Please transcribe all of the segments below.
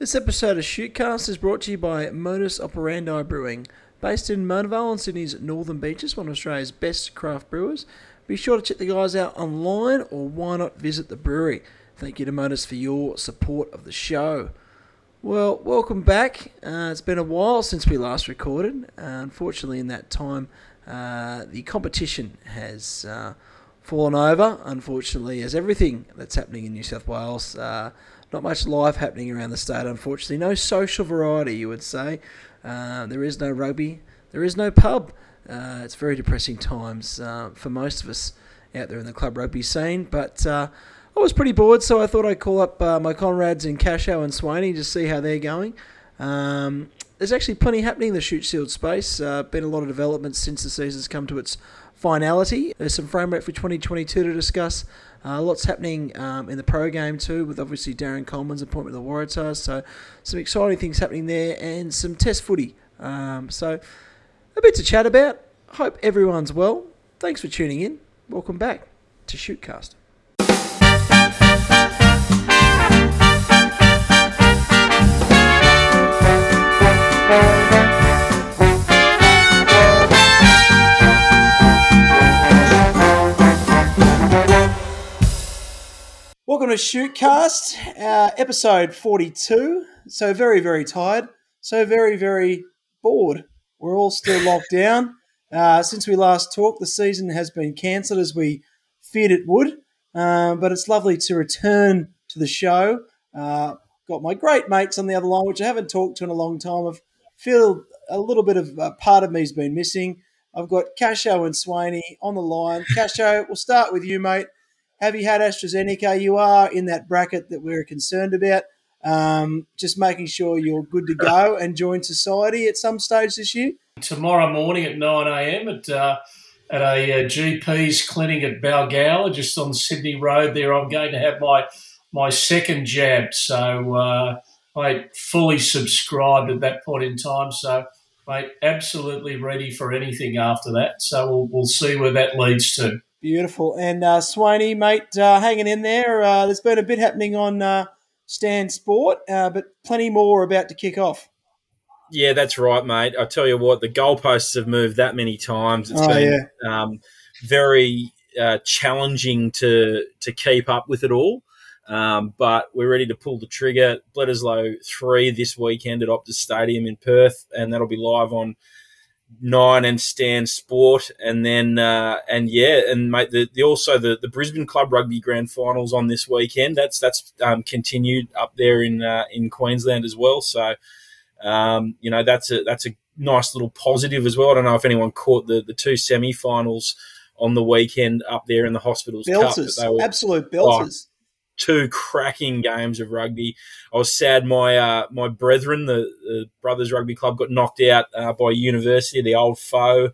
This episode of Shootcast is brought to you by Modus Operandi Brewing. Based in Mona Vale on Sydney's Northern Beaches, one of Australia's best craft brewers. Be sure to check the guys out online or why not visit the brewery. Thank you to Modus for your support of the show. Well, welcome back. Uh, it's been a while since we last recorded. Uh, unfortunately, in that time, uh, the competition has uh, fallen over, unfortunately, as everything that's happening in New South Wales. Not much life happening around the state, unfortunately. No social variety, you would say. Uh, there is no rugby. There is no pub. Uh, it's very depressing times uh, for most of us out there in the club rugby scene. But uh, I was pretty bored, so I thought I'd call up uh, my comrades in Casho and Swaney to see how they're going. Um, there's actually plenty happening in the Shute Shield space. Uh, been a lot of developments since the season's come to its finality. There's some framework for 2022 to discuss. Uh, lots happening um, in the pro game too, with obviously Darren Coleman's appointment of the Waratahs. So some exciting things happening there, and some test footy. Um, so a bit to chat about. Hope everyone's well. Thanks for tuning in. Welcome back to Shootcast. Welcome to Shootcast, uh, episode 42. So very, very tired. So very, very bored. We're all still locked down. Uh, since we last talked, the season has been cancelled as we feared it would. Um, but it's lovely to return to the show. Uh, got my great mates on the other line, which I haven't talked to in a long time. I feel a little bit of a part of me's been missing. I've got Casho and Swaney on the line. Casho, we'll start with you, mate. Have you had AstraZeneca? You are in that bracket that we're concerned about. Um, just making sure you're good to go and join society at some stage this year. Tomorrow morning at 9 a.m. at uh, at a uh, GP's clinic at Balgowlah, just on Sydney Road. There, I'm going to have my my second jab. So uh, I fully subscribed at that point in time. So mate, absolutely ready for anything after that. So we'll, we'll see where that leads to. Beautiful. And uh, Swaney, mate, uh, hanging in there. Uh, there's been a bit happening on uh, Stan Sport, uh, but plenty more about to kick off. Yeah, that's right, mate. I tell you what, the goalposts have moved that many times. It's Oh, been um, very uh, challenging to to keep up with it all. Um, but we're ready to pull the trigger. Bledisloe three this weekend at Optus Stadium in Perth, and that'll be live on Nine and Stan Sport, and then uh, and yeah, and mate, the, the also the, the Brisbane Club Rugby Grand Finals on this weekend. That's that's um, continued up there in uh, in Queensland as well. So um, you know that's a that's a nice little positive as well. I don't know if anyone caught the the two semi-finals on the weekend up there in the Hospitals Cup. Belters, they were- absolute belters. Two cracking games of rugby. I was sad my uh, my brethren, the, the Brothers Rugby Club, got knocked out uh, by University, the old foe,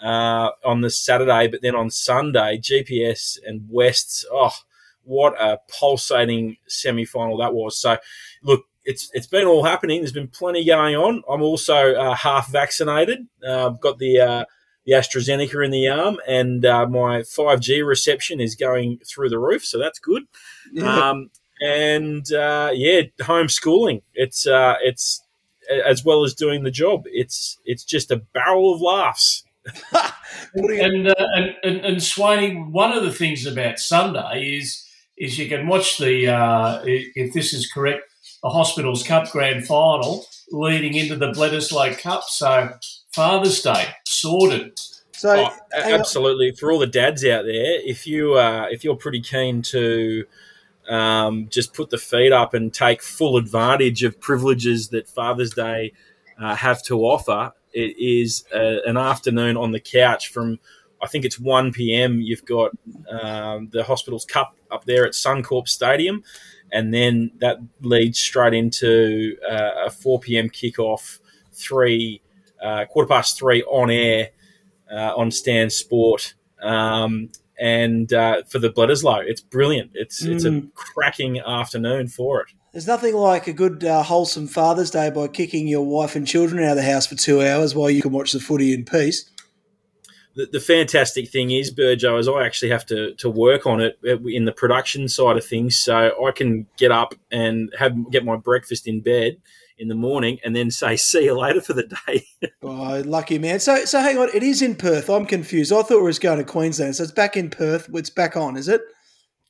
uh, on the Saturday. But then on Sunday, GPS and Wests, oh, what a pulsating semi final that was. So, look, it's it's been all happening. There's been plenty going on. I'm also uh, half vaccinated. Uh, I've got the uh, the AstraZeneca in the arm, and uh, my 5G reception is going through the roof, so that's good. Yeah. Um, and uh, yeah, homeschooling. It's uh, it's as well as doing the job. It's it's just a barrel of laughs. And, uh, and, and and Swaney, one of the things about Sunday is is you can watch the uh, if this is correct, the Hospitals Cup Grand Final leading into the Bledisloe Cup. So Father's Day sorted. so, Oh, a- hang on. absolutely, for all the dads out there, if you uh, if you're pretty keen to um, just put the feet up and take full advantage of privileges that Father's Day uh, have to offer, it is a, an afternoon on the couch from I think it's 1 p.m. You've got um, the Hospitals Cup up there at Suncorp Stadium, and then that leads straight into uh, a 4 p.m. kickoff, three uh, quarter past three on air uh, on Stan Sport. Um, and uh, for the Bledisloe, it's brilliant. It's it's a Mm. cracking afternoon for it. There's nothing like a good, uh, wholesome Father's Day by kicking your wife and children out of the house for two hours while you can watch the footy in peace. the, the fantastic thing is, Burjo, is I actually have to, to work on it in the production side of things. So I can get up and have get my breakfast in bed in the morning and then say, see you later for the day. oh, lucky man. So, so hang on. It is in Perth. I'm confused. I thought it was going to Queensland. So it's back in Perth. It's back on, is it?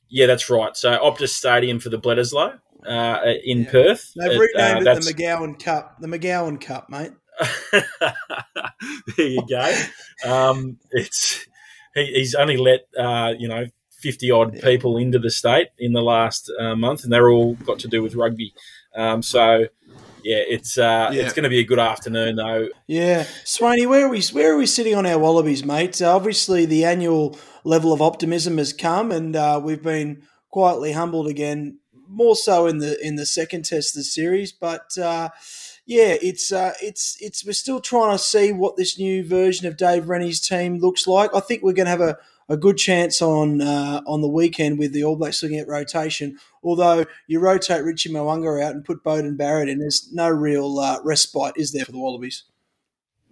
Yeah, that's right. So Optus Stadium for the Bledisloe uh, in yeah. Perth. They've renamed uh, it the McGowan Cup. The McGowan Cup, mate. there you go. Um, it's he, he's only let uh, you know fifty odd yeah. people into the state in the last uh, month, and they're all got to do with rugby. Um, so yeah, it's uh, yeah. it's going to be a good afternoon though. Yeah, Swaney, where are we? Where are we sitting on our Wallabies, mate? Uh, obviously, the annual level of optimism has come, and uh, we've been quietly humbled again. More so in the in the second test of the series, but uh, yeah, it's uh, it's it's we're still trying to see what this new version of Dave Rennie's team looks like. I think we're going to have a, a good chance on uh, on the weekend with the All Blacks looking at rotation. Although you rotate Richie Mo'unga out and put Beauden Barrett in, there's no real uh, respite, is there, for the Wallabies?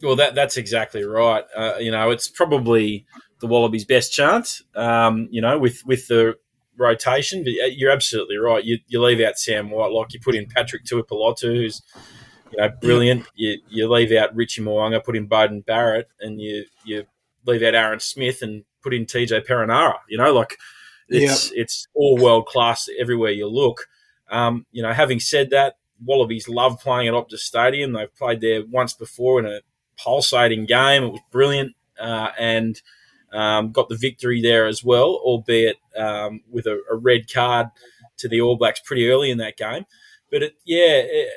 Well, that that's exactly right. Uh, you know, it's probably the Wallabies' best chance. Um, you know, with with the rotation, but uh, you're absolutely right. You, you leave out Sam White, like you put in Patrick Tuipulotu, who's you know, brilliant. You you leave out Richie Mo'unga, put in Beauden Barrett, and you you leave out Aaron Smith and put in TJ Perenara. You know, like it's yep. it's all world class everywhere you look. Um, you know, having said that, Wallabies love playing at Optus Stadium. They've played there once before in a pulsating game. It was brilliant, uh, and um, got the victory there as well, albeit um, with a, a, red card to the All Blacks pretty early in that game. But it, yeah, it,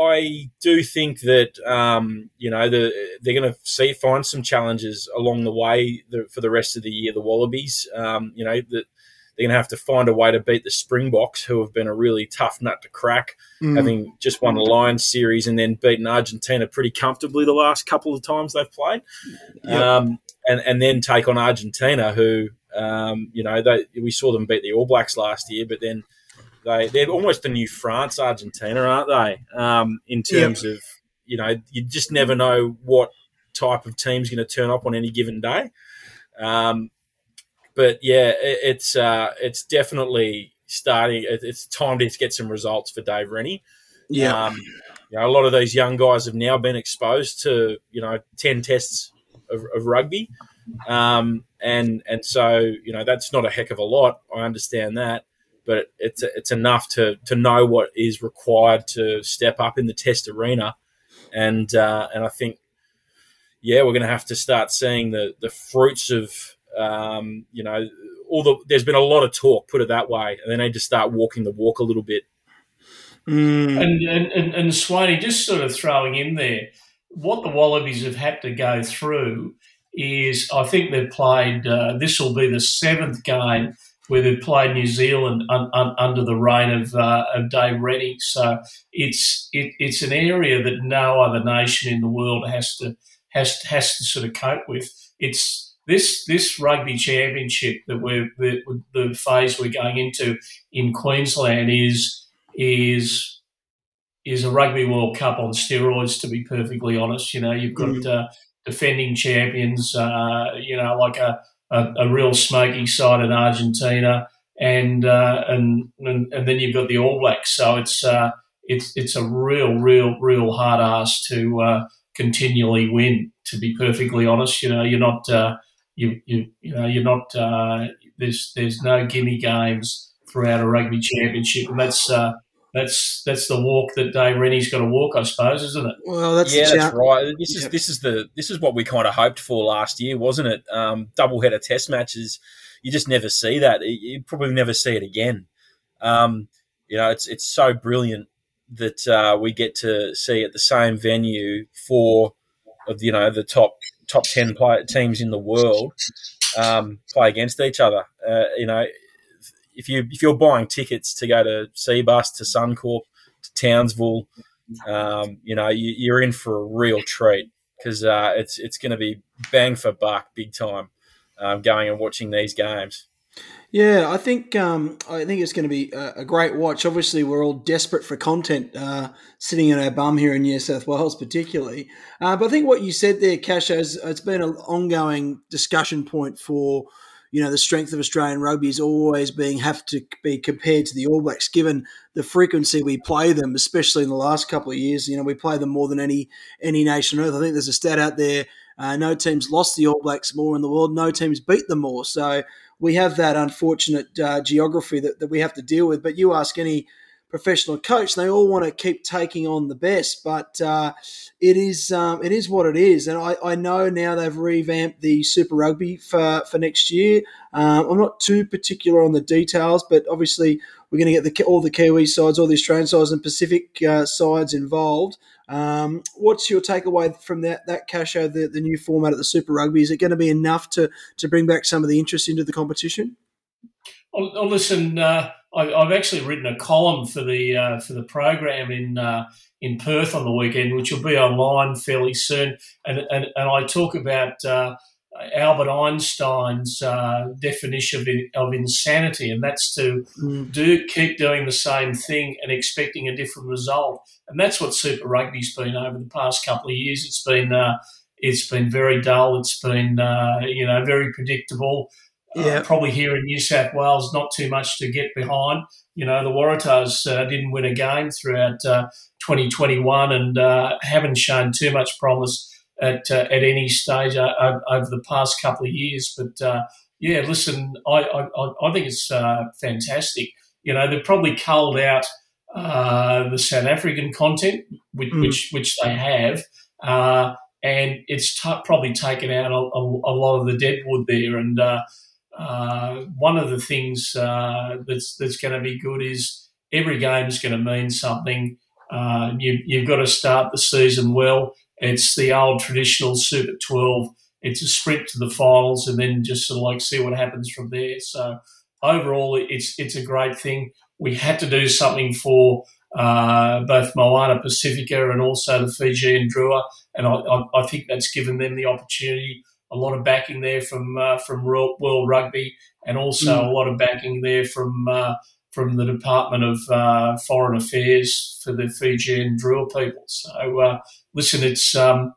I do think that um, you know the, they're going to see find some challenges along the way the, for the rest of the year. The Wallabies, um, you know, that they're going to have to find a way to beat the Springboks, who have been a really tough nut to crack, mm. having just won the Lions series and then beaten Argentina pretty comfortably the last couple of times they've played, yep. um, and and then take on Argentina, who um, you know they, we saw them beat the All Blacks last year, but then they they're almost the new France, Argentina, aren't they? Um, in terms of you know, you just never know what type of team's going to turn up on any given day. Um, but yeah, it, it's uh, it's definitely starting. It, it's time to get some results for Dave Rennie. Yeah. Um, you know, a lot of those young guys have now been exposed to you know ten tests of, of rugby, um, and and so you know that's not a heck of a lot. I understand that, but it's it's enough to to know what is required to step up in the test arena, and uh, and I think yeah we're going to have to start seeing the the fruits of um, you know all the there's been a lot of talk put it that way, and they need to start walking the walk a little bit. Mm. And, and and and Swaney just sort of throwing in there what the Wallabies have had to go through is I think they've played uh, this will be the seventh game where they played New Zealand un, un, under the reign of, uh, of Dave Rennie. So it's it, it's an area that no other nation in the world has to has has to sort of cope with. It's this this rugby championship that we're the, the phase we're going into in Queensland is is is a rugby World Cup on steroids. To be perfectly honest, you know you've got mm. uh, defending champions, uh, you know like a a, a real smoky side in Argentina, and, uh, and, and and then you've got the All Blacks. So it's uh, it's it's a real, real, real hard ass to uh, continually win. To be perfectly honest, you know, you're not uh, you you you know you're not uh, there's there's no gimme games throughout a rugby championship, and that's uh, that's that's the walk that Dave Rennie's got to walk, I suppose, isn't it? Well, that's yeah, that's right. This is this is the this is what we kind of hoped for last year, wasn't it? Um, double header test matches, you just never see that. You probably never see it again. Um, you know, it's it's so brilliant that uh, we get to see at the same venue four of you know the top top ten play, teams in the world um, play against each other. Uh, you know, if you if you're buying tickets to go to Cbus, to Suncorp, to Townsville, um, you know you, are in for a real treat because uh, it's it's going to be bang for buck, big time, um, going and watching these games. Yeah, I think um, I think it's going to be a, a, great watch. Obviously, we're all desperate for content, uh, sitting in our bum here in New South Wales, particularly. Uh, but I think what you said there, Cash, has it's been an ongoing discussion point for you know the strength of Australian rugby is always being have to be compared to the All Blacks, given the frequency we play them, especially in the last couple of years. You know, we play them more than any any nation on earth. I think there's a stat out there: uh, no teams lost the All Blacks more in the world, no teams beat them more. So we have that unfortunate uh, geography that, that we have to deal with. But you ask any professional coach, they all want to keep taking on the best, but uh, it is um, it is what it is. And I, I know now they've revamped the Super Rugby for, for next year. Um, I'm not too particular on the details, but obviously we're going to get the, all the Kiwi sides, all the Australian sides, and Pacific uh, sides involved. Um, what's your takeaway from that that Casho, the, the new format of the Super Rugby? Is it going to be enough to to bring back some of the interest into the competition? Oh, oh listen, uh, I, have actually written a column for the uh, for the program in uh, in Perth on the weekend, which will be online fairly soon, and and, and I talk about uh, Albert Einstein's uh, definition of, in, of insanity, and that's to mm. do keep doing the same thing and expecting a different result. And that's what Super Rugby's been over the past couple of years. It's been uh, it's been very dull. It's been uh, you know very predictable. Uh, probably here in New South Wales, not too much to get behind. You know, the Waratahs uh, didn't win a game throughout uh, 2021 and haven't shown too much promise at uh, at any stage uh, over the past couple of years. But uh, yeah, listen, I, I, I think it's uh, fantastic. You know, they've probably culled out uh, the South African content, which mm. which, which, they have. Uh, and it's t- probably taken out a, a, a, lot of the deadwood there. And Uh, one of the things uh, that's that's going to be good is every game is going to mean something. Uh, you, you've got to start the season well it's the old traditional Super 12. It's a sprint to the finals and then just sort of like see what happens from there. So overall, it's it's a great thing. We had to do something for uh, both Moana Pacifica and also the Fijian Drua, and I, I, I, think that's given them the opportunity. A lot of backing there from uh, from World Rugby, and also mm. a lot of backing there from uh, from the Department of uh, Foreign Affairs for the Fijian Drua people. So uh, listen, it's um,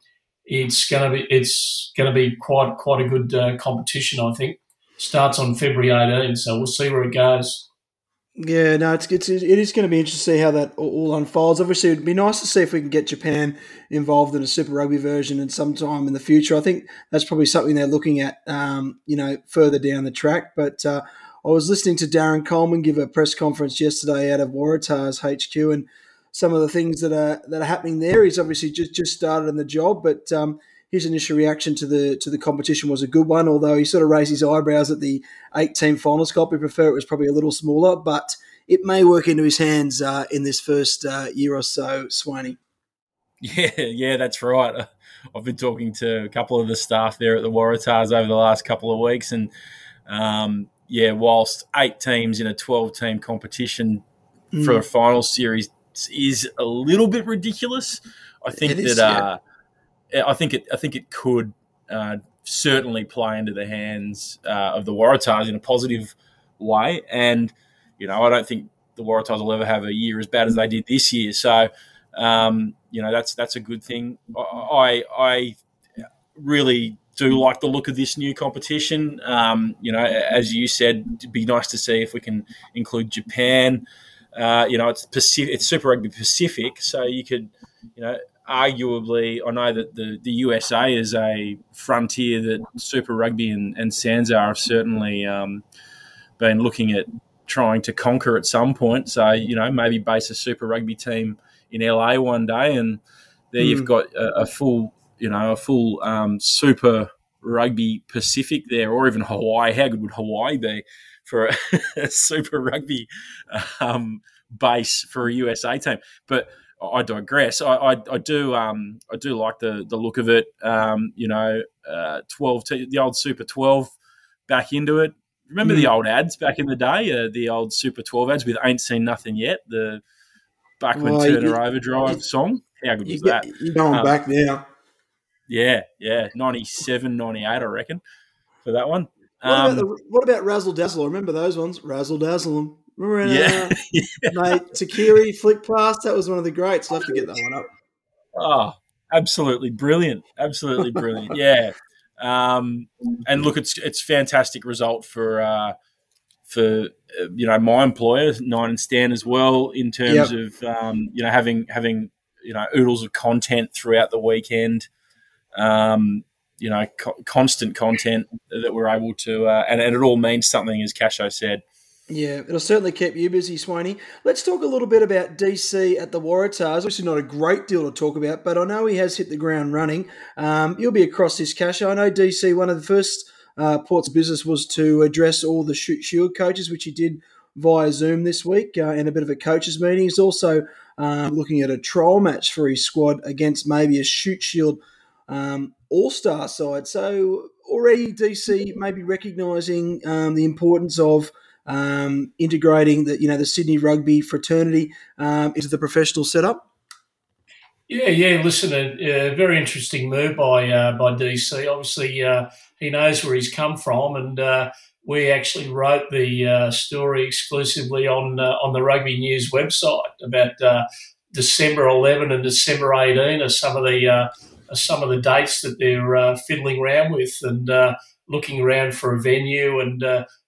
it's going to be it's going to be quite quite a good uh, competition. I think starts on February 18, so we'll see where it goes. Yeah, no, it's, it's it is going to be interesting to see how that all unfolds. Obviously, it'd be nice to see if we can get Japan involved in a Super Rugby version at some time in the future. I think that's probably something they're looking at, um, you know, further down the track. But uh, I was listening to Darren Coleman give a press conference yesterday out of Waratahs HQ, and some of the things that are that are happening there. He's obviously just just started in the job, but um, his initial reaction to the to the competition was a good one. Although he sort of raised his eyebrows at the eight team final scope. He prefer it was probably a little smaller, but it may work into his hands uh, in this first uh, year or so, Swaney. Yeah, yeah, that's right. I've been talking to a couple of the staff there at the Waratahs over the last couple of weeks, and um, yeah, whilst eight teams in a 12 team competition mm. for a final series is a little bit ridiculous, I think that uh, I think it I think it could uh, certainly play into the hands uh, of the Waratahs in a positive way. And you know, I don't think the Waratahs will ever have a year as bad as they did this year. So um, you know, that's that's a good thing. I I really do like the look of this new competition. Um, you know, as you said, it'd be nice to see if we can include Japan. Uh, you know, it's Pacific, it's Super Rugby Pacific, so you could, you know, arguably, I know that the, the USA is a frontier that Super Rugby and, and SANZAAR have certainly um, been looking at trying to conquer at some point. So, you know, maybe base a Super Rugby team in LA one day, and there mm. you've hmm. got a, a full you know, a full um, Super Rugby Pacific there, or even Hawaii. How good would Hawaii be for a, a Super Rugby um, base for a USA team? But I digress. I, I, I do um, I do like the the look of it. Um, you know, uh, twelve t- the old Super Twelve back into it. Remember mm. the old ads back in the day, uh, the old Super Twelve ads with "Ain't Seen Nothing Yet," the Bachman well, Turner you, Overdrive you, song. How good was you, that? You're going um, back now. Yeah, yeah, 97, 98, I reckon, for that one. What, um, about the, what about Razzle Dazzle? Remember those ones? Razzle Dazzle. Yeah. Uh, yeah. mate, Takiri Flick Pass? That was one of the greats. I'll have to get that one up. Oh, absolutely brilliant. Absolutely brilliant. yeah. Um, and look, it's it's fantastic result for uh, for uh, you know my employer, Nine and Stan as well, in terms yep. of um, you know having having you know oodles of content throughout the weekend. Um, you know, co- constant content that we're able to, uh, and, and it all means something, as Casho said. Yeah, it'll certainly keep you busy, Swaney. Let's talk a little bit about DC at the Waratahs. Obviously, not a great deal to talk about, but I know he has hit the ground running. Um, you'll be across this cash. I know DC, one of the first uh, ports of business was to address all the Shield coaches, which he did via Zoom this week uh, in a bit of a coaches meeting. He's also um, looking at a trial match for his squad against maybe a Shute Shield um, All Star side. So already DC maybe recognising um, the importance of um, integrating the you know the Sydney rugby fraternity um, into the professional setup. Yeah, yeah. Listen, a, very interesting move by uh, by DC. Obviously, uh, he knows where he's come from, and uh, we actually wrote the uh, story exclusively on uh, on the Rugby News website about December 11 and December 18 are some of the some of the dates that they're fiddling around with and looking around for a venue, and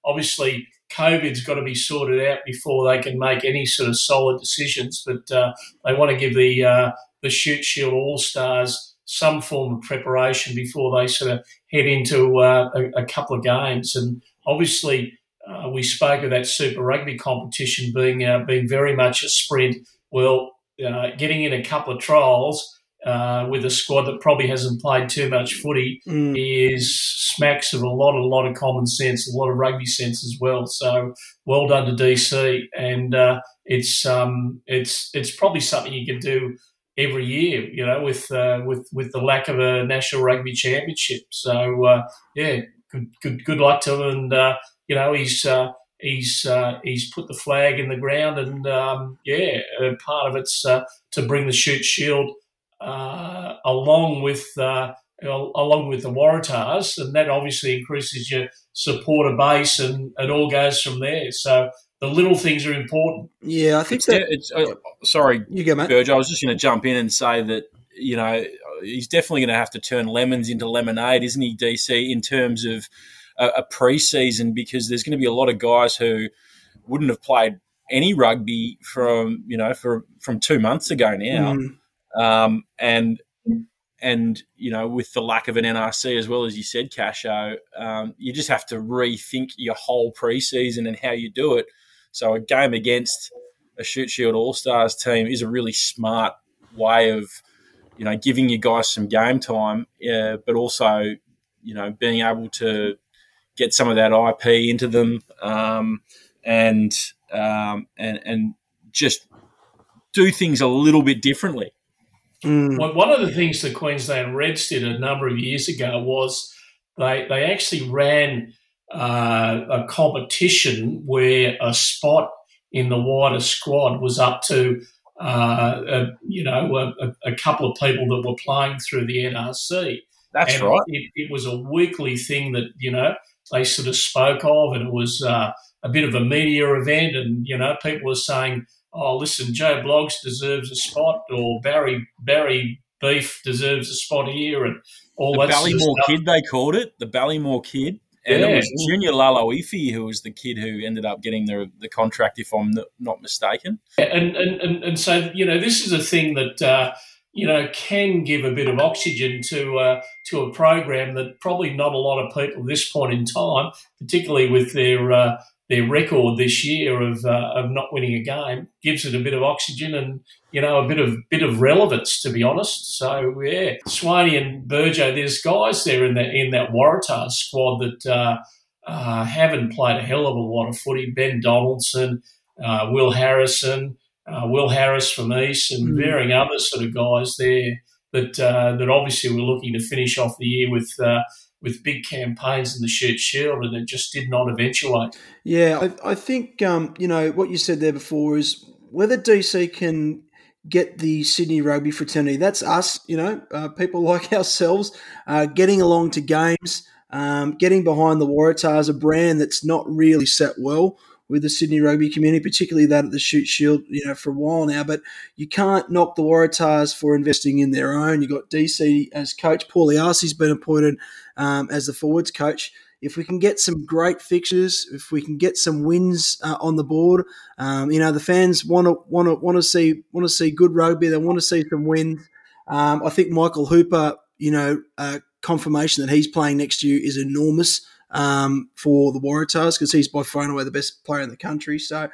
obviously COVID's got to be sorted out before they can make any sort of solid decisions. But uh, they want to give the uh, the Shute Shield All Stars some form of preparation before they sort of head into uh, a, a, couple of games. And obviously, uh, we spoke of that Super Rugby competition being uh, being very much a sprint. Well, uh, getting in a couple of trials uh, with a squad that probably hasn't played too much footy mm. is smacks of a lot, a lot of common sense, a lot of rugby sense as well. So well done to DC, and uh, it's um, it's it's probably something you can do every year, you know, with uh, with with the lack of a national rugby championship. So uh, yeah, good, good good luck to him, and uh, you know he's. Uh, he's uh, he's put the flag in the ground, and um, yeah, part of it's to bring the Shute Shield uh, along with uh, along with the Waratahs, and that obviously increases your supporter base, and it all goes from there. So the little things are important. Yeah, I think it's, that. It's, uh, sorry, you go, mate. Burge. I was just going to jump in and say that you know he's definitely going to have to turn lemons into lemonade, isn't he, DC? In terms of a, a pre-season, because there's going to be a lot of guys who wouldn't have played any rugby from you know for from two months ago now. Mm um, and and you know, with the lack of an NRC as well as you said, Casho, um, you just have to rethink your whole preseason and how you do it. So a game against a Shute Shield All Stars team is a really smart way of you know giving you guys some game time, uh, but also you know being able to get some of that IP into them um, and um, and and just do things a little bit differently. Mm. one of the things the Queensland Reds did a number of years ago was they they actually ran uh, a competition where a spot in the wider squad was up to uh, a, you know a, a, couple of people that were playing through the NRC. That's and right. It, it, was a weekly thing that you know they sort of spoke of, and it was uh, a bit of a media event, and you know people were saying oh, listen, Joe Bloggs deserves a spot, or Barry Barry Beef deserves a spot here, and all the that. Ballymore sort of kid, they called it the Ballymore kid. And yeah. it was Junior Laloifi who was the kid who ended up getting the the contract, if I'm not mistaken. And and, and, and so you know, this is a thing that uh, you know can give a bit of oxygen to uh, to a program that probably not a lot of people at this point in time, particularly with their uh, their record this year of uh, of not winning a game gives it a bit of oxygen and you know a bit of bit of relevance to be honest. So yeah, Swaney and Burjo, there's guys there in that in that Waratahs squad that uh, uh, haven't played a hell of a lot of footy. Ben Donaldson, uh, Will Harrison, uh, Will Harris from East, and mm. varying other sort of guys there that uh, that obviously we're looking to finish off the year with with big campaigns in the Shute Shield, and it just did not eventuate. Yeah, I, I think um, you know what you said there before is whether DC can get the Sydney rugby fraternity. That's us, you know, uh, people like ourselves, uh, getting along to games. um, getting behind the Waratahs, a brand that's not really set well with the Sydney rugby community, particularly that at the Shute Shield, you know, for a while now. But you can't knock the Waratahs for investing in their own. You've got DC as coach. Paul Iarsi's been appointed um, as the forwards coach. If we can get some great fixtures, if we can get some wins uh, on the board, um, you know, the fans want to want to want to see want to see good rugby. They want to see some wins. Um, I think Michael Hooper, you know, uh, confirmation that he's playing next year is enormous um, for the Waratahs because he's by far and away the best player in the country. So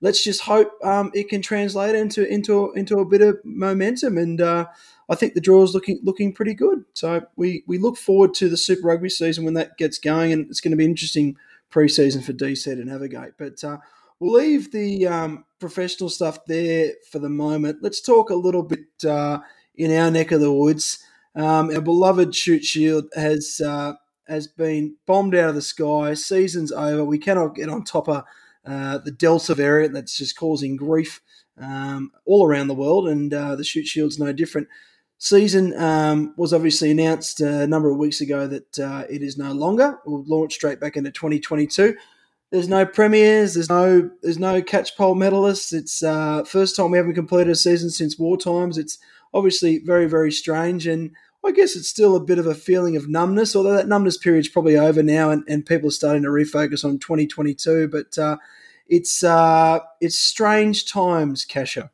let's just hope um, it can translate into into into a bit of momentum. And uh, I think the draw is looking looking pretty good. So we we look forward to the Super Rugby season when that gets going, and it's going to be interesting preseason for DC to navigate. But uh, we'll leave the um, professional stuff there for the moment. Let's talk a little bit uh, in our neck of the woods. Um, our beloved Shute Shield has uh, has been bombed out of the sky. Season's over. We cannot get on top of uh, the Delta variant that's just causing grief um, all around the world, and uh, the Shute Shield's no different. Season um, was obviously announced a number of weeks ago that uh, it is no longer. We'll launch straight back into 2022. There's no premiers. There's no there's no Catchpole medalists. It's uh, first time we haven't completed a season since war times. It's obviously very very strange and I guess it's still a bit of a feeling of numbness, although that numbness period's probably over now and, and people are starting to refocus on 2022. But uh, it's uh, it's strange times, Kasha.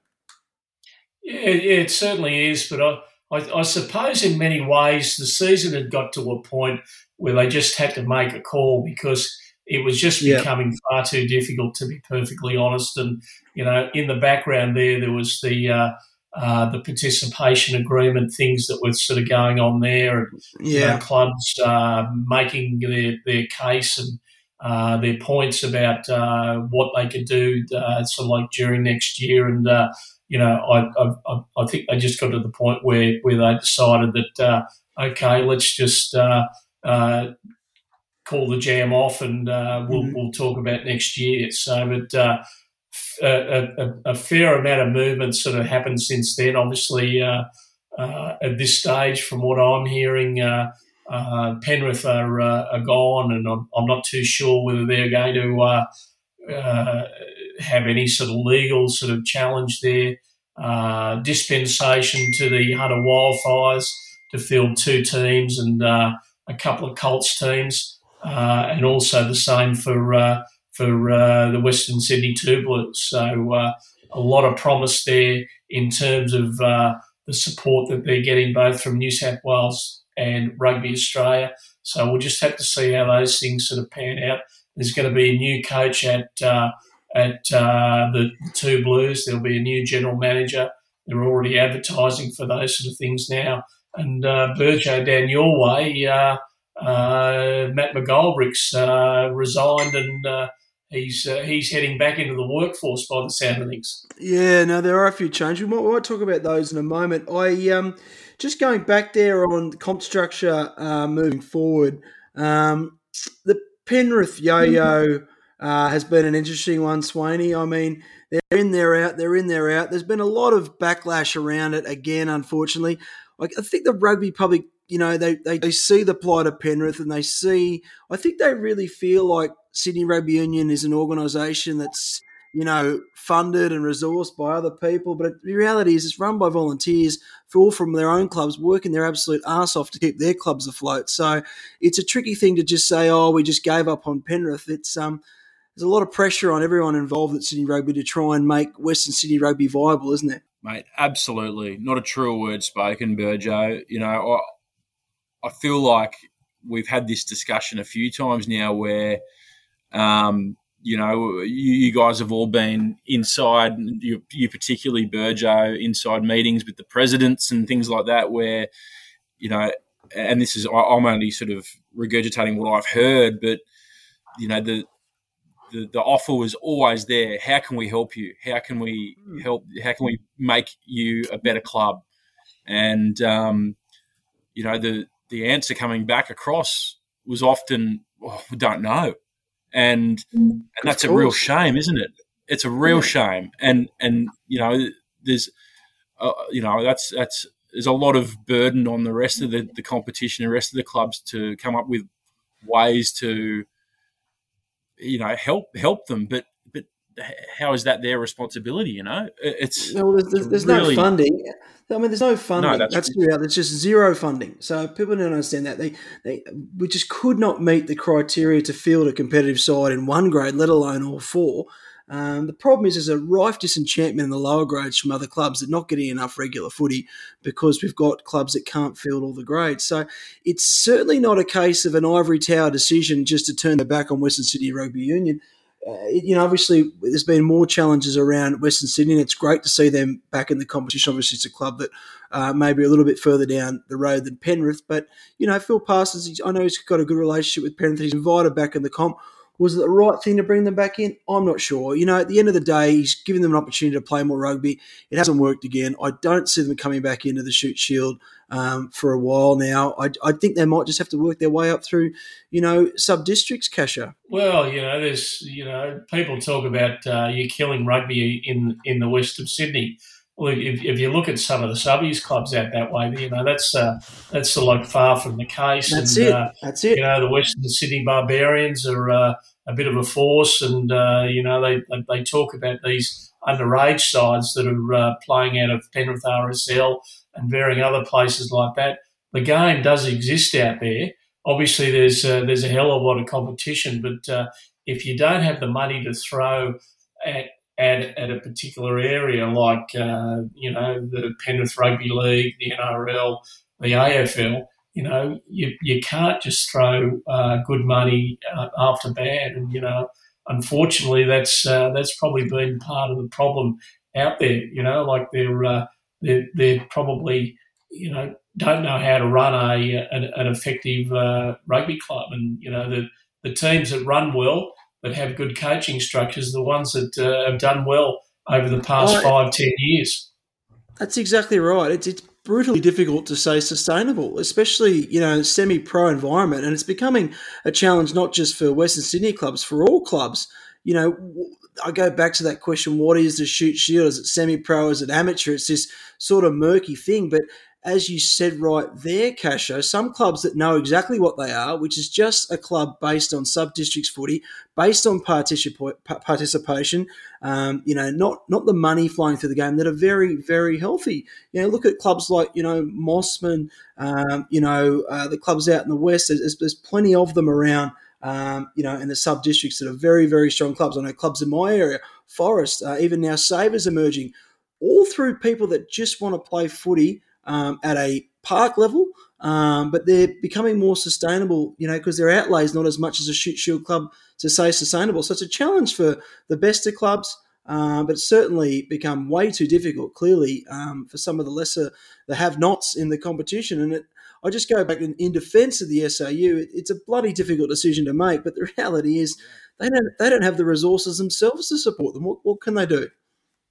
Yeah, it certainly is. But I, I, I, suppose in many ways the season had got to a point where they just had to make a call because it was just becoming far too difficult, to be perfectly honest. And, you know, in the background there, there was the. Uh, uh, the participation agreement things that were sort of going on there, and yeah. you know, clubs uh, making their, their case and uh, their points about uh, what they could do, uh, sort of like during next year. And you know, I, I, I think they just got to the point where where they decided that okay, let's just call the jam off and we'll mm-hmm. we'll talk about next year. So, but a, a, a, fair amount of movement sort of happened since then. Obviously, uh, uh, at this stage, from what I'm hearing, uh, uh Penrith are, uh, are, gone, and I'm, I'm, not too sure whether they're going to uh, have any sort of legal sort of challenge there. dispensation to the Hunter Wildfires to field two teams and a couple of Colts teams, and also the same for for uh, the Western Sydney Two Blues. So uh, a lot of promise there in terms of uh, the support that they're getting both from New South Wales and Rugby Australia. So we'll just have to see how those things sort of pan out. There's going to be a new coach at uh, at uh, the Two Blues. There'll be a new general manager. They're already advertising for those sort of things now. And uh, Burjo down your way, uh, Matt McGoldrick's resigned and he's uh, he's heading back into the workforce by the sound of things. Yeah, no, there are a few changes. We might, we might talk about those in a moment. I um, just going back there on comp structure uh, moving forward. Um, the Penrith yo-yo uh, has been an interesting one, Swaney. I mean, they're in, they're out, they're in, they're out. There's been a lot of backlash around it again, unfortunately. Like, I think the rugby public you know, they, they, they see the plight of Penrith and they see, I think they really feel like Sydney Rugby Union is an organisation that's, you know, funded and resourced by other people. But the reality is it's run by volunteers all from their own clubs, working their absolute ass off to keep their clubs afloat. So it's a tricky thing to just say, oh, we just gave up on Penrith. It's, um, there's a lot of pressure on everyone involved at Sydney Rugby to try and make Western Sydney Rugby viable, isn't it? Mate, absolutely. Not a truer word spoken, Burjo. You know, I feel like we've had this discussion a few times now where, um, you know, you, you, guys have all been inside, you, you particularly Burjo, inside meetings with the presidents and things like that, where, you know, and this is, I'm only sort of regurgitating what I've heard, but, you know, the, the, the offer was always there. How can we help you? How can we hmm. help? How can we make you a better club? And, um, you know, the, the answer coming back across was often, oh, we don't know. And, mm. and that's a real shame, isn't it? It's a real shame. And, and, you know, there's, uh, you know, that's, that's, there's a lot of burden on the rest of the, the competition, the rest of the clubs to come up with ways to you know help help them, but how is that their responsibility? You know, it's no, there's, there's, there's really- no funding. I mean, there's no funding. No, that's that's- reality. There's just zero funding. So people don't understand that they, they we just could not meet the criteria to field a competitive side in one grade, let alone all four. Um, the problem is there's a rife disenchantment in the lower grades from other clubs that are not getting enough regular footy because we've got clubs that can't field all the grades. So it's certainly not a case of an ivory tower decision just to turn their back on Western Sydney Rugby Union. Uh, you know, obviously, there's been more challenges around Western Sydney, and it's great to see them back in the competition. Obviously, it's a club that uh, maybe a little bit further down the road than Penrith, but you know, Phil Parsons, I know he's got a good relationship with Penrith. He's invited back in the comp. Was it the right thing to bring them back in? I'm not sure. You know, at the end of the day, he's given them an opportunity to play more rugby. It hasn't worked again. I don't see them coming back into the Shute Shield um, for a while now. I, I think they might just have to work their way up through, you know, sub districts, Kasha. Well, you know, there's you know people talk about uh, you killing rugby in in the west of Sydney. Well, if, if you look at some of the subbies clubs out that way, you know that's uh, that's uh, like far from the case. That's and, it. Uh, That's it. you know, the Western Sydney Barbarians are uh, a bit of a force, and uh, you know they they talk about these underage sides that are uh, playing out of Penrith RSL and varying other places like that. The game does exist out there. Obviously, there's uh, there's a hell of a lot of competition, but uh, if you don't have the money to throw at at, at a particular area, like uh, you know the Penrith Rugby League, the NRL, the AFL, you know, you, you can't just throw uh, good money uh, after bad. And, you know, unfortunately, that's uh, that's probably been part of the problem out there. You know, like they're, uh, they're, they're probably, you know, don't know how to run a an, an effective uh, rugby club. And, you know, the, the teams that run well, that have good coaching structures, the ones that uh, have done well over the past Oh, five, ten years. That's exactly right. It's it's brutally difficult to say sustainable, especially you know semi-pro environment, and it's becoming a challenge not just for Western Sydney clubs, for all clubs. You know, I go back to that question: What is the Shute Shield? Is it semi-pro? Is it amateur? It's this sort of murky thing, but. As you said right there, Casho, some clubs that know exactly what they are, which is just a club based on sub districts footy, based on particip- participation, um, you know, not not the money flowing through the game, that are very, very healthy. You know, look at clubs like you know Mosman, um, you know, uh, the clubs out in the west. There's, there's plenty of them around. Um, you know, in the sub districts that are very, very strong clubs. I know clubs in my area, Forest, uh, even now Sabres emerging, all through people that just want to play footy um, at a park level, um, but they're becoming more sustainable. You know, because their outlay is not as much as a Shute Shield club to say sustainable. So it's a challenge for the best of clubs. Uh, but it's certainly become way too difficult, clearly, um, for some of the lesser, the have-nots in the competition. And it, I just go back in, in defence of the SRU. It, it's a bloody difficult decision to make, but the reality is they don't they don't have the resources themselves to support them. What, what can they do?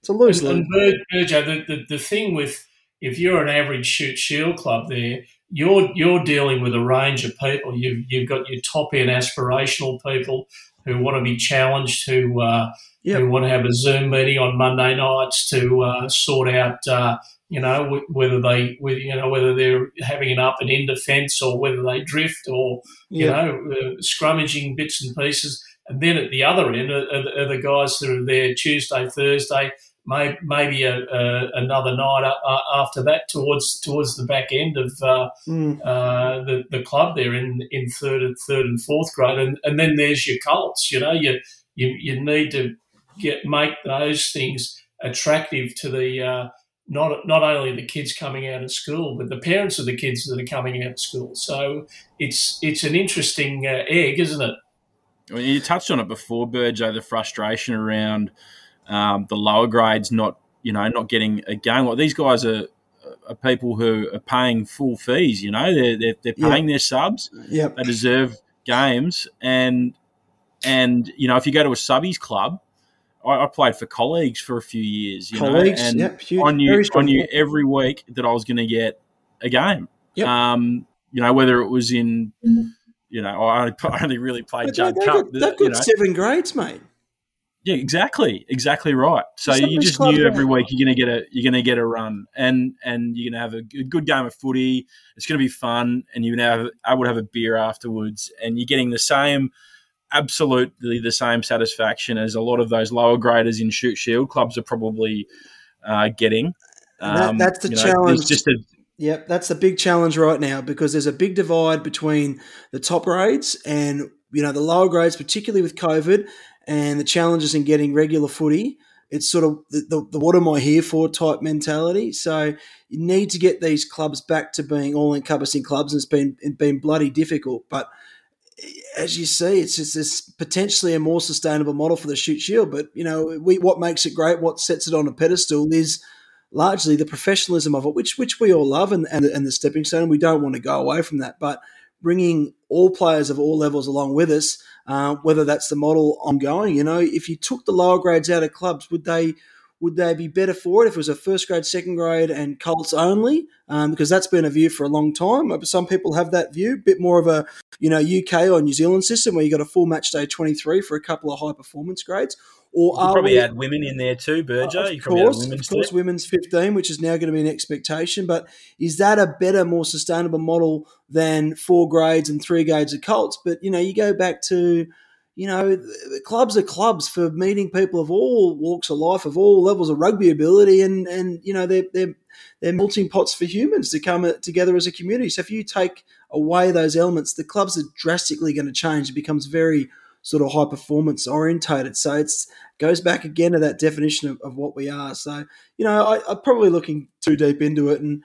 It's a lose And, lose. Virgo, the, the thing with if you're an average Shute Shield club there, you're you're dealing with a range of people. You've you've got your top end aspirational people who want to be challenged, who uh, Yep. who want to have a Zoom meeting on Monday nights to uh, sort out, uh, you know, w- whether they, whether, you know, whether they're having an up and in defence or whether they drift or you know, uh, scrummaging bits and pieces. And then at the other end are, are, are the guys that are there Tuesday, Thursday, may, maybe a, a, another night a- a- after that towards towards the back end of uh, Mm. uh, the, the club there in, in third and third and fourth grade. And, and then there's your Colts. You know, you you, you need to get make those things attractive to the uh, not not only the kids coming out of school, but the parents of the kids that are coming out of school. So it's it's an interesting uh, egg, isn't it? Well, you touched on it before, Burjo, the frustration around um, the lower grades not, you know, not getting a game. Well, these guys are, are people who are paying full fees. You know, they're they're, they're Yeah. paying their subs. Yep. They deserve games, and and you know, if you go to a subbies club, I, I played for Colleges for a few years. You Colleges, know, and yep, huge, I knew I knew every week that I was going to get a game. Yep. Um, you know, whether it was in, you know, I only, really played But Judd they, Cup. have got, they've you know. seven grades, mate. Yeah, exactly, exactly right. So you just knew every week you're going to get a you're going to get a run, and and you're going to have a good game of footy. It's going to be fun, and you're going to have able to have a beer afterwards, and you're getting the same, absolutely the same satisfaction as a lot of those lower graders in Shute Shield clubs are probably uh, getting. Um, that, that's the challenge. Know, just a, Yep, that's the big challenge right now because there's a big divide between the top grades and you know the lower grades, particularly with COVID and the challenges in getting regular footy. It's sort of the, the, the what am I here for type mentality. So you need to get these clubs back to being all encompassing clubs, and it's been it's been bloody difficult. But as you see, it's just this potentially a more sustainable model for the Shute Shield. But you know, we, what makes it great, what sets it on a pedestal, is largely the professionalism of it, which which we all love, and, and, and the stepping stone. We don't want to go away from that, but bringing all players of all levels along with us, uh, whether that's the model ongoing. You know, if you took the lower grades out of clubs, would they would they be better for it if it was a first grade, second grade, and Colts only? Um, because that's been a view for a long time. Some people have that view, a bit more of a you know UK or New Zealand system where you got a full match day twenty three for a couple of high performance grades. Or you probably we, add women in there too, Burjo. Uh, of course, of course, women's fifteen, which is now going to be an expectation. But is that a better, more sustainable model than four grades and three grades of Colts? But you know, you go back to you know, clubs are clubs for meeting people of all walks of life, of all levels of rugby ability, and and you know they're they're they're melting pots for humans to come together as a community. So if you take away those elements, the clubs are drastically going to change. It becomes very sort of high performance orientated. So it's goes back again to that definition of, of what we are. So you know, I, am probably looking too deep into it, and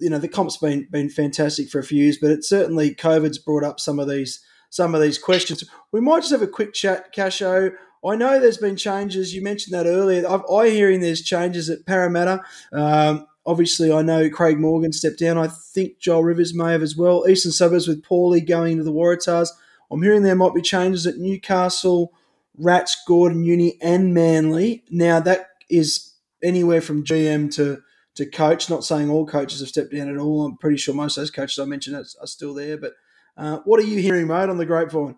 you know, the comp's been been fantastic for a few years, but it certainly COVID's brought up some of these some of these questions. We might just have a quick chat, Casho. I know there's been changes. You mentioned that earlier. I've, I hearing there's changes at Parramatta. Um, obviously, I know Craig Morgan stepped down. I think Joel Rivers may have as well. Eastern Suburbs with Paulie going into the Waratahs. I'm hearing there might be changes at Newcastle, Rats, Gordon, Uni, and Manly. Now that is anywhere from GM to to coach. Not saying all coaches have stepped down at all. I'm pretty sure most of those coaches I mentioned are, are still there. But uh, what are you hearing, mate, on the grapevine?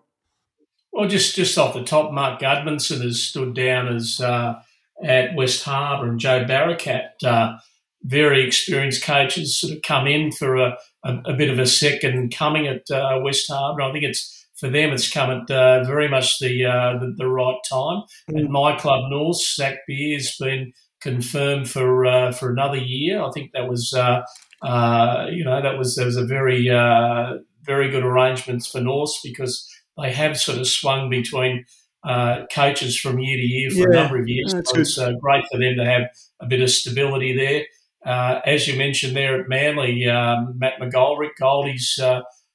Well, just just off the top, Mark Gudmundsson has stood down as uh, at West Harbour, and Joe Barakat, uh, very experienced coaches, sort of come in for a, a, a bit of a second coming at uh, West Harbour. I think it's for them, it's come at uh, very much the, uh, the, the right time. Mm. And my club North, Zach Beer, has been confirmed for uh, for another year. I think that was uh, uh, you know that was that was a very uh, very good arrangements for North because they have sort of swung between. coaches from year to year for yeah, a number of years. So it's great for them to have a bit of stability there. as you mentioned there at Manly, um, Matt McGoldrick, Goldie's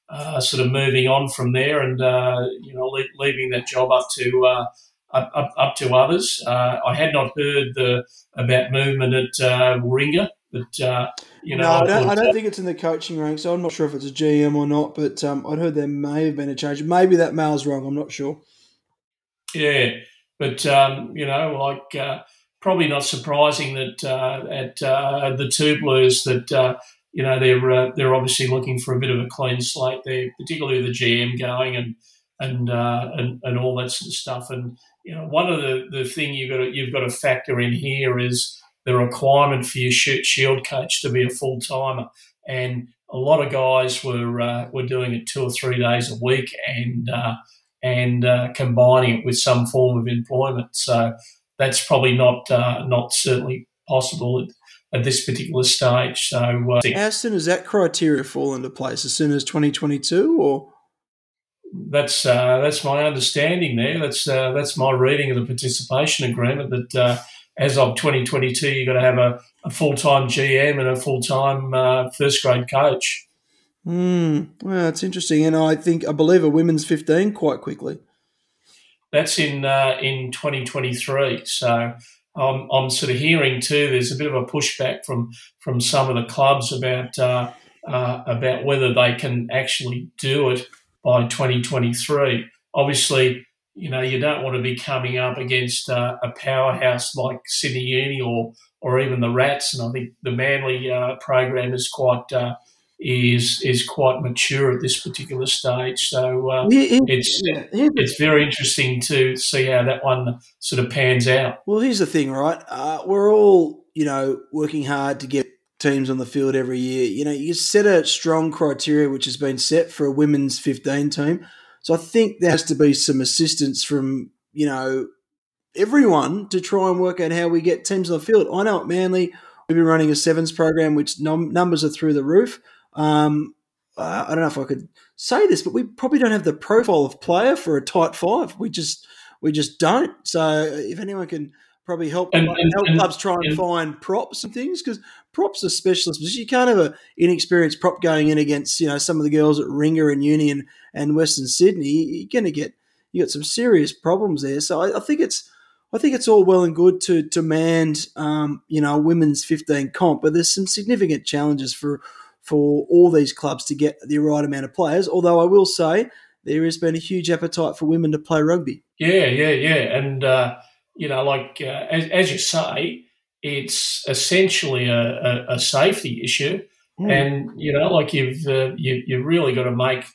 uh, sort of moving on from there and uh, you know le- leaving that job up to uh, up, up, up, to others. Uh, I had not heard the about movement at uh, Warringah, but uh, you know, no, I don't, I don't think it's in the coaching ranks. So I'm not sure if it's a GM or not, but um, I'd heard there may have been a change. Maybe that mail's wrong. I'm not sure. Yeah, but um, you know, like probably not surprising that at the two Blues that you know they're uh, they're obviously looking for a bit of a clean slate there, particularly the GM going and and uh, and, and all that sort of stuff. And you know, one of the the thing you've got to, you've got to factor in here is the requirement for your shield coach to be a full timer, and a lot of guys were uh, were doing it two or three days a week and uh, and uh, combining it with some form of employment. So that's probably not uh, not certainly possible at this particular stage. So, uh, how soon does that criteria fall into place? As soon as 2022, or that's uh, that's my understanding. There, that's uh, that's my reading of the participation agreement. That uh, as of 2022, you've got to have a, a full time GM and a full time uh, first grade coach. Hmm. Well, that's interesting, and I think I believe a women's 15 quite quickly. That's in uh, in 2023. So I'm, I'm sort of hearing too. There's a bit of a pushback from from some of the clubs about uh, uh, about whether they can actually do it by 2023. Obviously, you know you don't want to be coming up against uh, a powerhouse like Sydney Uni or or even the Rats. And I think the Manly uh, program is quite uh, is is quite mature at this particular stage. So uh, Here- here- it's yeah, it's very interesting to see how that one sort of pans out. Well, here's the thing, right? Uh, we're all, you know, working hard to get teams on the field every year. You know, you set a strong criteria which has been set for a women's 15 team. So I think there has to be some assistance from, you know, everyone to try and work out how we get teams on the field. I know at Manly, we've been running a sevens program, which num- numbers are through the roof. Um, I don't know if I could say this, but we probably don't have the profile of player for a tight five. We just we just don't. So if anyone can probably help And- help and- clubs try and and- find props and things because props are specialist position. You can't have a inexperienced prop going in against you know some of the girls at Ringer and Union and Western Sydney. You're going to get you got some serious problems there. So I, I think it's I think it's all well and good to demand um, you know women's 15 comp, but there's some significant challenges for for all these clubs to get the right amount of players. Although I will say there has been a huge appetite for women to play rugby. Yeah, yeah, yeah, and uh, you know, like uh, as, as you say, it's essentially a, a, a safety issue, Hmm. and you know, like you've uh, you you really got to make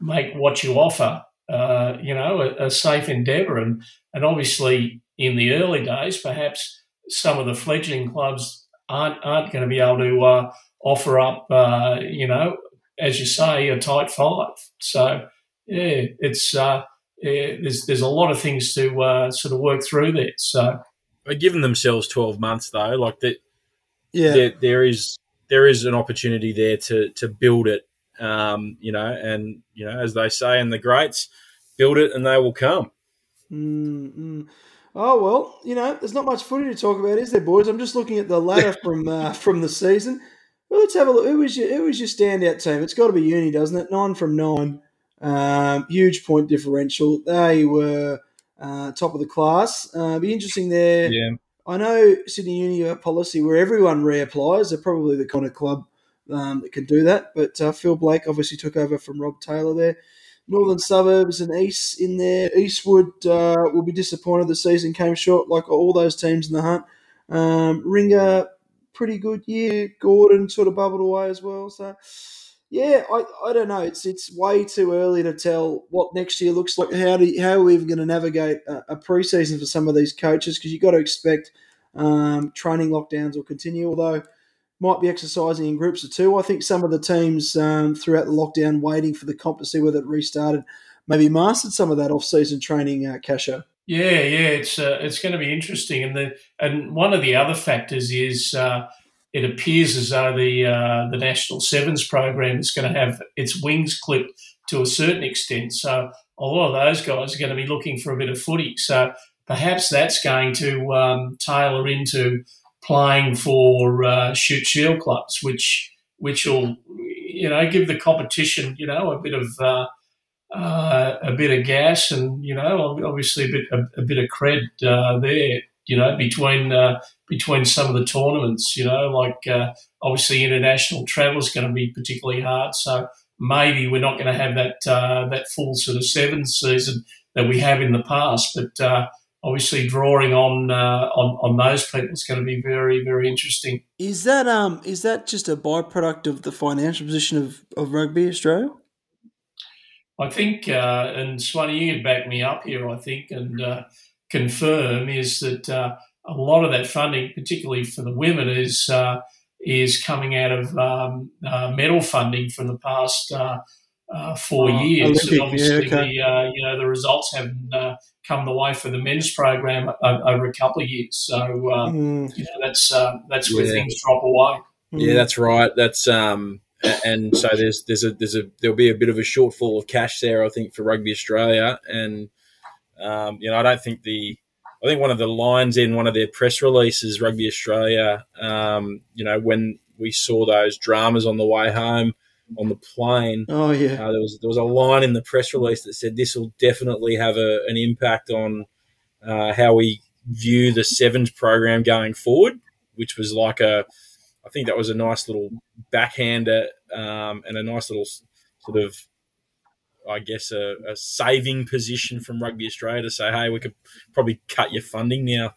make what you offer, uh, you know, a, a safe endeavour, and and obviously in the early days, perhaps some of the fledgling clubs aren't aren't going to be able to uh, offer up, uh, you know, as you say, a tight five. So yeah, it's. Uh, yeah, there's there's a lot of things to uh, sort of work through there. So They've given themselves twelve months though. Like that, Yeah, there, there is there is an opportunity there to to build it. Um, you know, and you know, as they say in the greats, build it and they will come. Mm-mm. Oh well, you know, there's not much footy to talk about, is there, boys? I'm just looking at the ladder from uh, from the season. Well, let's have a look. Who was your Who was your standout team? It's got to be Uni, doesn't it? Nine from nine. Um, huge point differential. They were uh, top of the class. Uh, be interesting there. Yeah, I know Sydney Uni have a policy where everyone reapplies. They're probably the kind of club um, that can do that. But uh, Phil Blake obviously took over from Rob Taylor there. Northern suburbs and East in there. Eastwood uh, will be disappointed the season came short, like all those teams in the hunt. Um, Ringer, pretty good year. Gordon sort of bubbled away as well. So, yeah, I, I don't know. It's it's way too early to tell what next year looks like. How do how are we even going to navigate a, a preseason for some of these coaches? Because you've got to expect um, training lockdowns will continue, although might be exercising in groups of two. I think some of the teams um, throughout the lockdown waiting for the comp to see whether it restarted maybe mastered some of that off-season training, uh, Casho. Yeah, yeah, it's uh, it's going to be interesting. And the and one of the other factors is uh, it appears as though the uh, the national sevens program is going to have its wings clipped to a certain extent. So a lot of those guys are going to be looking for a bit of footy. So perhaps that's going to um, tailor into playing for uh, Shute Shield clubs, which which will you know give the competition you know a bit of uh, a bit of gas and you know obviously a bit a, a bit of cred uh, there you know between uh, between some of the tournaments you know like uh, obviously international travel is going to be particularly hard so maybe we're not going to have that uh, that full sort of seven season that we have in the past but uh, obviously drawing on uh, on on those people is going to be very very interesting Is that um is that just a byproduct of the financial position of, of rugby Australia? I think, uh, and Swanee, you can back me up here, I think, and uh, confirm is that uh, a lot of that funding, particularly for the women, is uh, is coming out of um, uh, medal funding from the past uh, uh, four Oh, years. Olympic, and obviously, yeah, okay. the, uh, you know, the results haven't uh, come the way for the men's program over a couple of years. So, uh, Mm, you know, that's uh, that's where Yeah. things drop away. Yeah, mm. that's right. That's um, a- and so there's there's a there's a there'll be a bit of a shortfall of cash there, I think, for Rugby Australia, and um, you know, I don't think the I think one of the lines in one of their press releases, Rugby Australia, um, you know, when we saw those dramas on the way home on the plane, Oh yeah. uh, there was there was a line in the press release that said this will definitely have a, an impact on uh, how we view the sevens program going forward, which was like a, I think that was a nice little backhander um, and a nice little sort of, I guess, a, a saving position from Rugby Australia to say, hey, we could probably cut your funding now.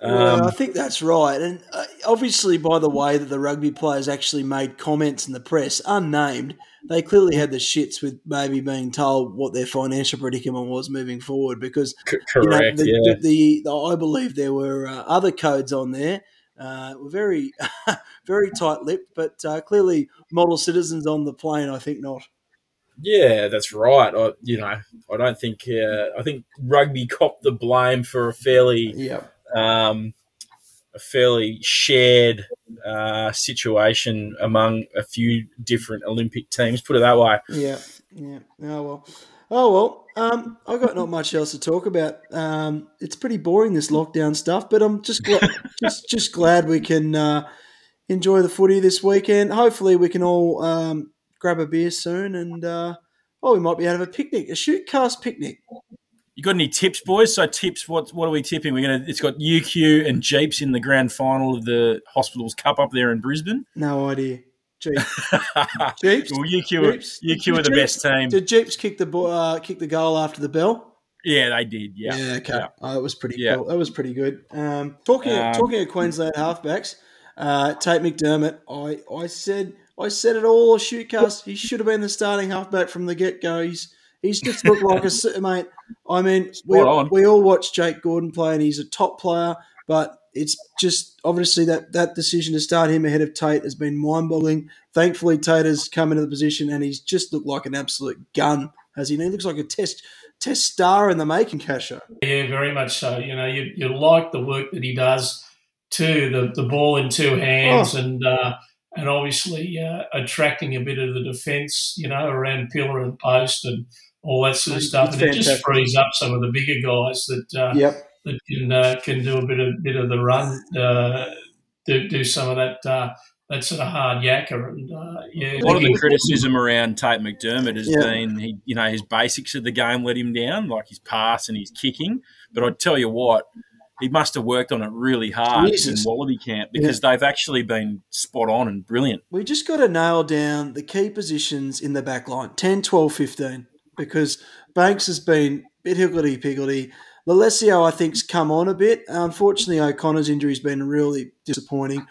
Well, Um, I think that's right. And uh, obviously, by the way that the rugby players actually made comments in the press, unnamed, they clearly had the shits with maybe being told what their financial predicament was moving forward because c- you know, correct. the, yeah. the, the, I believe there were uh, other codes on there. Uh, were very, very tight-lipped, but uh, clearly model citizens on the plane. I think not. Yeah, that's right. I, you know, I don't think. Uh, I think rugby copped the blame for a fairly, Yeah, um, a fairly shared uh, situation among a few different Olympic teams. Put it that way. yeah, yeah. Oh well, oh well. Um, I got not much else to talk about. Um, it's pretty boring this lockdown stuff, but I'm just gl- just just glad we can uh, enjoy the footy this weekend. Hopefully, we can all um, grab a beer soon, and uh, oh, we might be out of a picnic, a shoot cast picnic. You got any tips, boys? So tips. What what are we tipping? We're gonna. It's got UQ and Jeeps in the grand final of the Hospitals Cup up there in Brisbane. No idea. Jeeps. well, Jeeps. UQ, are- Jeeps. UQ are the best team. Did Jeeps kick the uh, kick the goal after the bell? Yeah, they did. Yeah. okay. Yeah. Oh, that was pretty Yeah. cool. That was pretty good. Um, talking Um, talking of Queensland halfbacks, uh, Tate McDermott. I, I said I said it all. Shootcast. He should have been the starting halfback from the get go. He's he's just looked like a mate. I mean, we, on. we all watch Jake Gordon play, and he's a top player. But it's just obviously that that decision to start him ahead of Tate has been mind boggling. Thankfully, Tate has come into the position, and he's just looked like an absolute gun. Has he? He looks like a test test star in the making, Casher. Yeah, very much so. You know, you, you like the work that he does too, the, the ball in two hands Oh. and uh, and obviously uh, attracting a bit of the defence, you know, around pillar and post and all that sort of stuff. And it just frees up some of the bigger guys that uh, Yep. That can uh, can do a bit of bit of the run, uh, do do some of that uh, that sort of hard yakka and uh, yeah. A lot of the criticism around Tate McDermott has Yeah. been he, you know, his basics of the game let him down, like his pass and his kicking. But I tell you what, he must have worked on it really hard Jesus. in Wallaby camp because they've actually been spot on and brilliant. We just got to nail down the key positions in the back line 10, 12, 15, because Banks has been a bit higgledy piggledy. Lolesio, I think, has come on a bit. Unfortunately, O'Connor's injury has been really disappointing.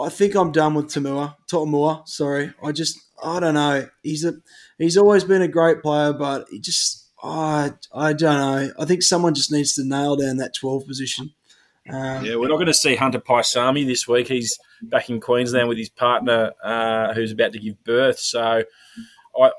I think I'm done with Tamua. To'omua, sorry. I just, I don't know. He's a, he's always been a great player, but he just, I, I don't know. I think someone just needs to nail down that 12 position. Um, Yeah, we're not going to see Hunter Paisami this week. He's back in Queensland with his partner, uh, who's about to give birth. So, I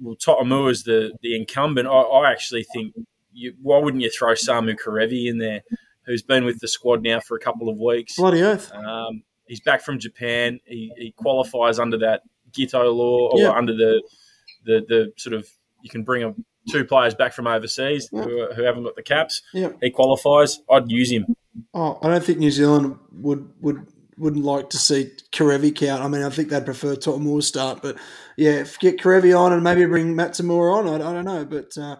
well, To'omua is the the incumbent. I, I actually think you, why wouldn't you throw Samu Kerevi in there, who's been with the squad now for a couple of weeks. Bloody oath. Um, he's back from Japan. He, he qualifies under that Giteau law or Yeah. under the, the the sort of you can bring a, two players back from overseas Yeah. who, are- who haven't got the caps. Yeah. He qualifies. I'd use him. Oh, I don't think New Zealand would would wouldn't like to see Kerevi count. I mean, I think they'd prefer Tom Moore start, but yeah, if get Kerevi on and maybe bring Matsumura on, I, I don't know. But uh,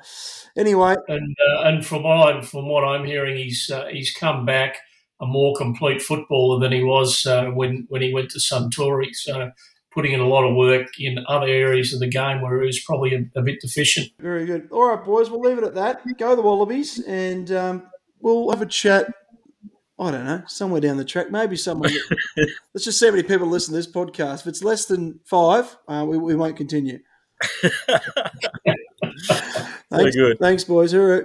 anyway, and uh, and from what I'm from what I'm hearing, he's uh, he's come back a more complete footballer than he was uh, when when he went to Suntory. So putting in a lot of work in other areas of the game where he was probably a, a bit deficient. very good. All right, boys, we'll leave it at that. Go the Wallabies, and um, we'll have a chat. I don't know, somewhere down the track, maybe someone. let's just see how many people listen to this podcast. If it's less than five, uh, we, we won't continue. thanks, good. Thanks, boys. All right.